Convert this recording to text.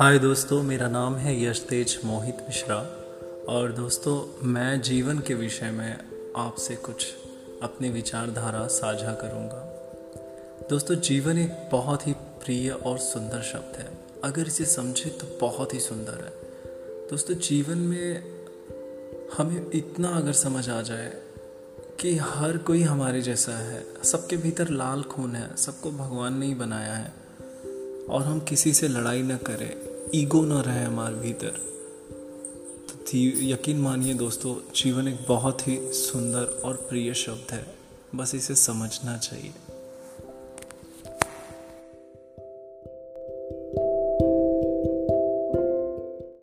हाय दोस्तों, मेरा नाम है यश तेज मोहित मिश्रा। और दोस्तों, मैं जीवन के विषय में आपसे कुछ अपनी विचारधारा साझा करूँगा। दोस्तों, जीवन एक बहुत ही प्रिय और सुंदर शब्द है। अगर इसे समझे तो बहुत ही सुंदर है। दोस्तों, जीवन में हमें इतना अगर समझ आ जाए कि हर कोई हमारे जैसा है, सबके भीतर लाल खून है, सबको भगवान ने ही बनाया है, और हम किसी से लड़ाई ना करें ईगो ना रहे हमारे भीतर। तो यकीन मानिए दोस्तों, जीवन एक बहुत ही सुंदर और प्रिय शब्द है। बस इसे समझना चाहिए।